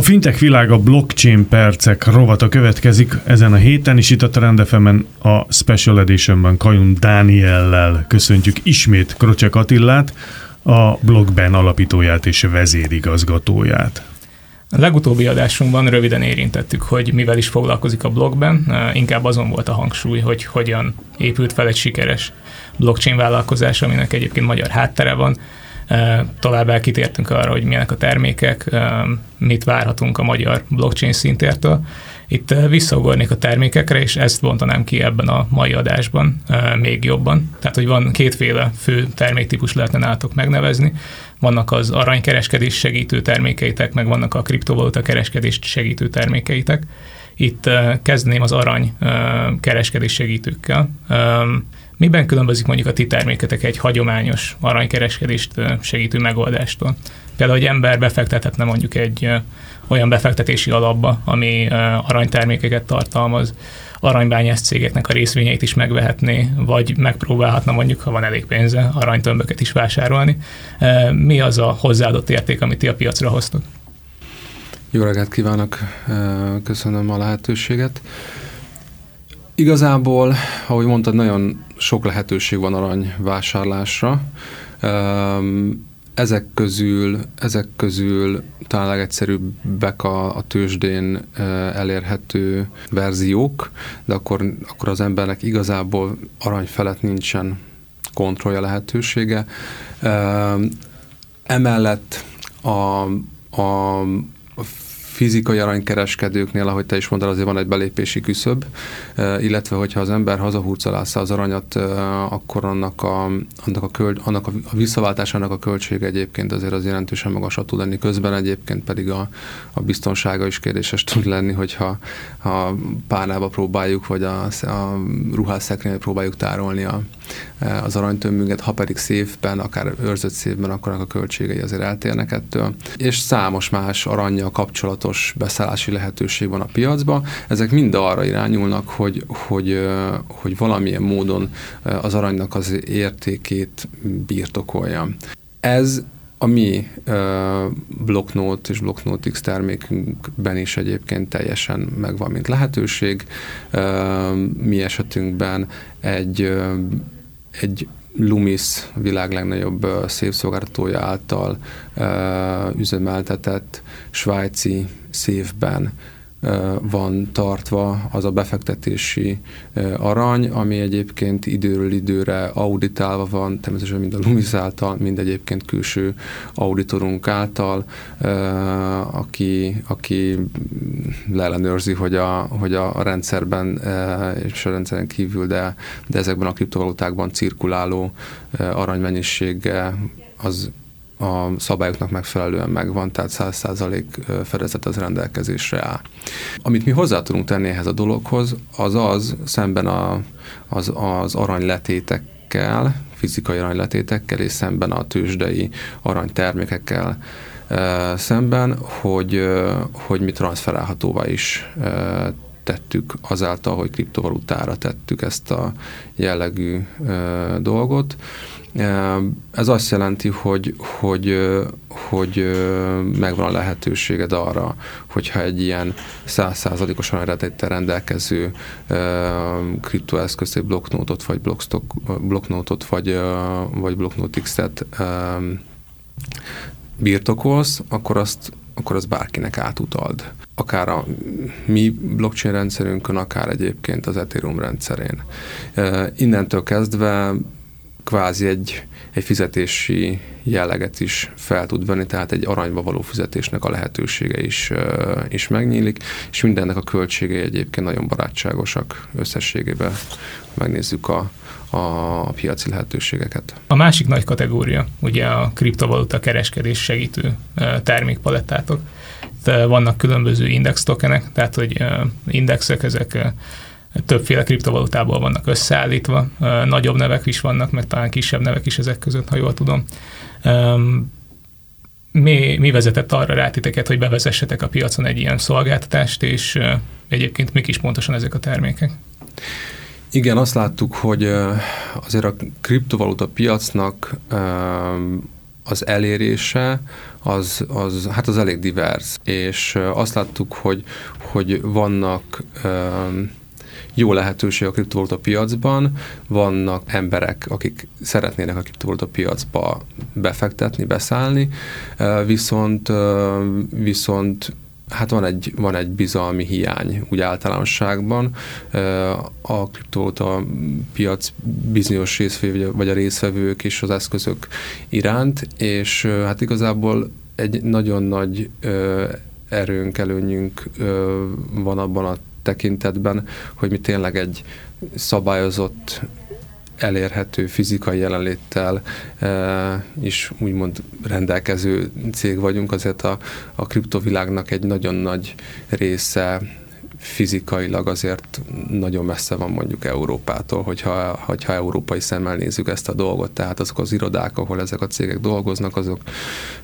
A fintech világa blockchain percek rovata következik ezen a héten, és itt a Trend a Special Editionben Kajun Dániellel köszöntjük ismét Krocsek Attillát, a blogben alapítóját és vezérigazgatóját. A legutóbbi adásunkban röviden érintettük, hogy mivel is foglalkozik a blogben, inkább azon volt a hangsúly, hogy hogyan épült fel egy sikeres blockchain vállalkozás, aminek egyébként magyar háttere van, Továbbá kitértünk arra, hogy milyenek a termékek, mit várhatunk a magyar blockchain szintértől. Itt visszaugornék a termékekre, és ezt bontanám ki ebben a mai adásban még jobban. Tehát, hogy van kétféle fő terméktípus lehetne nálatok megnevezni. Vannak az aranykereskedés segítő termékeitek, meg vannak a kriptovaluta kereskedést segítő termékeitek. Itt kezdném az arany kereskedés segítőkkel. Miben különbözik mondjuk a ti terméketek egy hagyományos aranykereskedést segítő megoldástól? Például, hogy ember befektethetne mondjuk egy olyan befektetési alapba, ami aranytermékeket tartalmaz, aranybányász cégeknek a részvényeit is megvehetné, vagy megpróbálhatna mondjuk, ha van elég pénze, aranytömböket is vásárolni. Mi az a hozzáadott érték, amit ti a piacra hoztok? Jó reggelt kívánok, köszönöm a lehetőséget. Igazából, ahogy mondtad, nagyon sok lehetőség van arany vásárlásra. Ezek közül, ezek közül talán legegyszerűbbek a, a tőzsdén elérhető verziók, de akkor, akkor az embernek igazából arany felett nincsen kontrollja lehetősége. Emellett a, a fizikai aranykereskedőknél, ahogy te is mondtad, azért van egy belépési küszöb, illetve hogyha az ember hazahúzalásza az aranyat, akkor annak a, annak a, köl, annak a, visszaváltásának a költsége egyébként azért az jelentősen magasat tud lenni. Közben egyébként pedig a, a biztonsága is kérdéses tud lenni, hogyha a párnába próbáljuk, vagy a, a ruhásszeknél próbáljuk tárolni a, az aranytömbünket, ha pedig szévben, akár őrzött szévben, akkor a költségei azért eltérnek ettől. És számos más aranyjal kapcsolatos beszállási lehetőség van a piacban. Ezek mind arra irányulnak, hogy, hogy, hogy valamilyen módon az aranynak az értékét birtokolja. Ez a mi Blocknote és Blocknote X termékünkben is egyébként teljesen megvan, mint lehetőség. Uh, mi esetünkben egy egy Lumis világ legnagyobb szívszolgáltatója által üzemeltetett svájci szívben van tartva az a befektetési arany, ami egyébként időről időre auditálva van, természetesen mind a Lumis által, mind egyébként külső auditorunk által, aki, aki leellenőrzi, hogy a, hogy a rendszerben és a rendszeren kívül, de, de ezekben a kriptovalutákban cirkuláló aranymennyisége az a szabályoknak megfelelően megvan, tehát 100% fedezet az rendelkezésre áll. Amit mi hozzá tudunk tenni ehhez a dologhoz, az az szemben a, az, az aranyletétekkel, fizikai aranyletétekkel és szemben a tőzsdei aranytermékekkel szemben, hogy, hogy mi transferálhatóvá is tettük azáltal, hogy kriptovalutára tettük ezt a jellegű dolgot. Ez azt jelenti, hogy, hogy, hogy megvan a lehetőséged arra, hogyha egy ilyen százszázalékosan eredettel rendelkező kriptoeszközt, egy blokknótot, vagy blokknótot, vagy, vagy blokknót X-et birtokolsz, akkor azt, akkor azt bárkinek átutald. Akár a mi blockchain rendszerünkön, akár egyébként az Ethereum rendszerén. Innentől kezdve kvázi egy, egy fizetési jelleget is fel tud venni, tehát egy aranyba való fizetésnek a lehetősége is, is megnyílik, és mindennek a költségei egyébként nagyon barátságosak összességében. Megnézzük a, a, piaci lehetőségeket. A másik nagy kategória ugye a kriptovaluta kereskedés segítő termékpalettátok. Vannak különböző index tokenek, tehát hogy indexek, ezek többféle kriptovalutából vannak összeállítva, nagyobb nevek is vannak, meg talán kisebb nevek is ezek között, ha jól tudom. Mi, mi vezetett arra rá titeket, hogy bevezessetek a piacon egy ilyen szolgáltatást, és egyébként mik is pontosan ezek a termékek? Igen, azt láttuk, hogy azért a kriptovaluta piacnak az elérése az, az, hát az elég divers, és azt láttuk, hogy, hogy vannak jó lehetőség a kriptovaluta piacban, vannak emberek, akik szeretnének a kriptovaluta piacba befektetni, beszállni, viszont, viszont Hát van egy, van egy bizalmi hiány úgy általánosságban. A kriptovaluta piac bizonyos részvevő, vagy a részvevők és az eszközök iránt, és hát igazából egy nagyon nagy erőnk, előnyünk van abban a tekintetben, hogy mi tényleg egy szabályozott elérhető fizikai jelenléttel e, is úgymond rendelkező cég vagyunk, azért a, a kriptovilágnak egy nagyon nagy része fizikailag azért nagyon messze van mondjuk Európától, hogyha, hogyha európai szemmel nézzük ezt a dolgot, tehát azok az irodák, ahol ezek a cégek dolgoznak, azok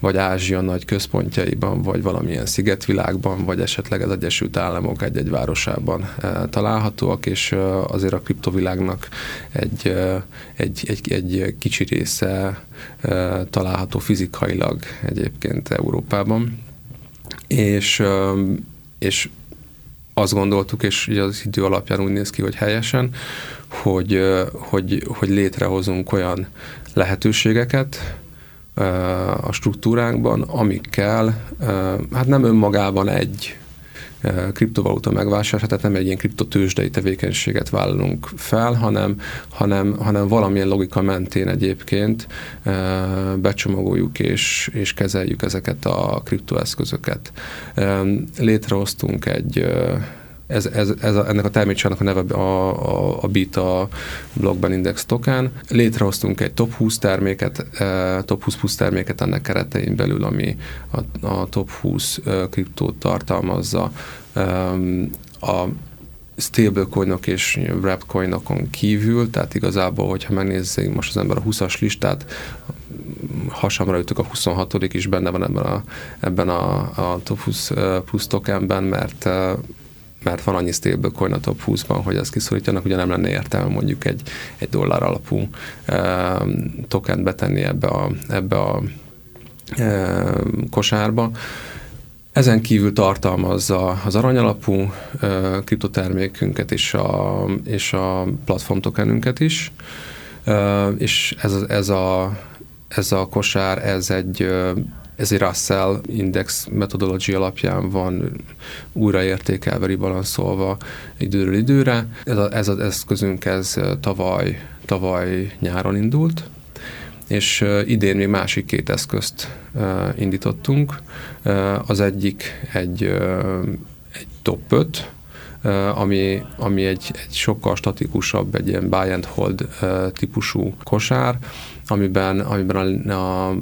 vagy Ázsia nagy központjaiban, vagy valamilyen szigetvilágban, vagy esetleg az Egyesült Államok egy-egy városában e, találhatóak, és e, azért a kriptovilágnak egy, e, egy, egy, egy kicsi része található fizikailag egyébként Európában. És, és azt gondoltuk, és ugye az idő alapján úgy néz ki, hogy helyesen, hogy, hogy, hogy létrehozunk olyan lehetőségeket a struktúránkban, amikkel hát nem önmagában egy kriptovaluta megvásárlása, tehát nem egy ilyen kriptotősdei tevékenységet vállalunk fel, hanem, hanem, hanem valamilyen logika mentén egyébként becsomagoljuk és, és kezeljük ezeket a kriptoeszközöket. Létrehoztunk egy ez, ez, ez a, ennek a termékcsának a neve a, a, a Bita Blockben Index token. Létrehoztunk egy top 20 terméket, top 20 plusz terméket ennek keretein belül, ami a, a top 20 kriptót tartalmazza. A stablecoinok és wrapcoinokon kívül, tehát igazából, hogyha megnézzük most az ember a 20-as listát, hasamra ütök a 26 is benne van ebben a, ebben a, a top 20 plusz tokenben, mert mert van annyi stablecoin a top 20-ban, hogy ezt kiszorítjanak, ugye nem lenne értelme mondjuk egy, egy dollár alapú e, tokent betenni ebbe a, ebbe a e, kosárba. Ezen kívül tartalmazza az aranyalapú e, kriptotermékünket és a, és a platform tokenünket is, e, és ez, ez, a, ez a kosár, ez egy ez egy Russell Index metodológia alapján van újraértékelve, ribalanszolva időről időre. Ez, a, ez az eszközünk ez tavaly, tavaly nyáron indult, és idén még másik két eszközt indítottunk. Az egyik egy, egy top 5, ami, ami egy, egy sokkal statikusabb, egy ilyen buy and hold típusú kosár, amiben, amiben a, a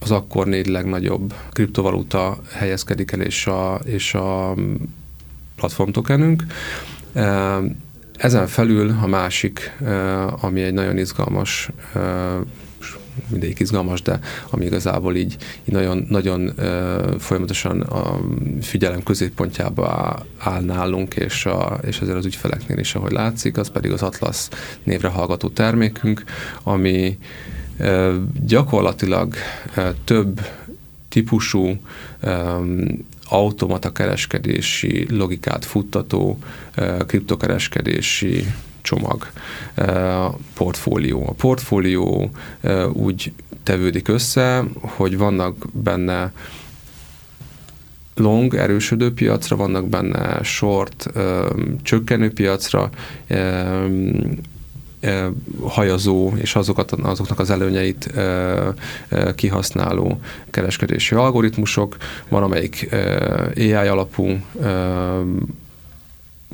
az akkor négy legnagyobb kriptovaluta helyezkedik el, és a, és a platform tokenünk. Ezen felül a másik, ami egy nagyon izgalmas mindegyik izgalmas, de ami igazából így, így nagyon, nagyon folyamatosan a figyelem középpontjába áll nálunk, és, a, és azért az ügyfeleknél is, ahogy látszik, az pedig az Atlas névre hallgató termékünk, ami Gyakorlatilag több típusú automata kereskedési logikát futtató kriptokereskedési csomag, portfólió. A portfólió úgy tevődik össze, hogy vannak benne long, erősödő piacra, vannak benne short, csökkenő piacra, hajazó és azokat, azoknak az előnyeit kihasználó kereskedési algoritmusok, van amelyik AI alapú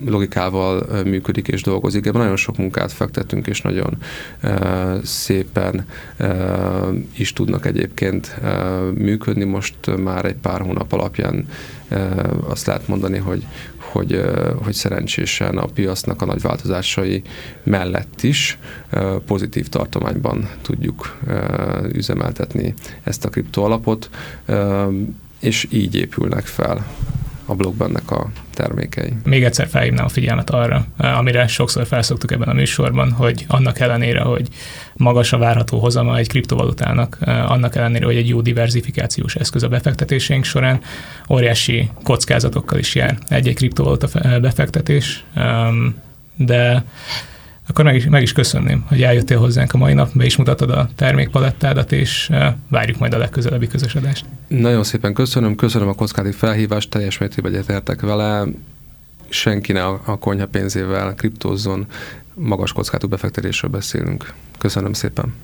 logikával működik és dolgozik. Ebben nagyon sok munkát fektettünk, és nagyon szépen is tudnak egyébként működni. Most már egy pár hónap alapján azt lehet mondani, hogy, hogy, hogy szerencsésen a piacnak a nagy változásai mellett is pozitív tartományban tudjuk üzemeltetni ezt a kriptoalapot, és így épülnek fel a blogbennek a termékei. Még egyszer felhívnám a figyelmet arra, amire sokszor felszoktuk ebben a műsorban, hogy annak ellenére, hogy magas a várható hozama egy kriptovalutának, annak ellenére, hogy egy jó diversifikációs eszköz a befektetésénk során, óriási kockázatokkal is jár egy-egy kriptovaluta befektetés, de akkor meg is, meg is köszönném, hogy eljöttél hozzánk a mai nap, be is mutatod a termékpalettádat, és várjuk majd a legközelebbi közös Nagyon szépen köszönöm, köszönöm a kockáti felhívást, teljes mértékben egyetértek vele, senki ne a konyha pénzével kriptózzon, magas kockátú befektetésről beszélünk. Köszönöm szépen.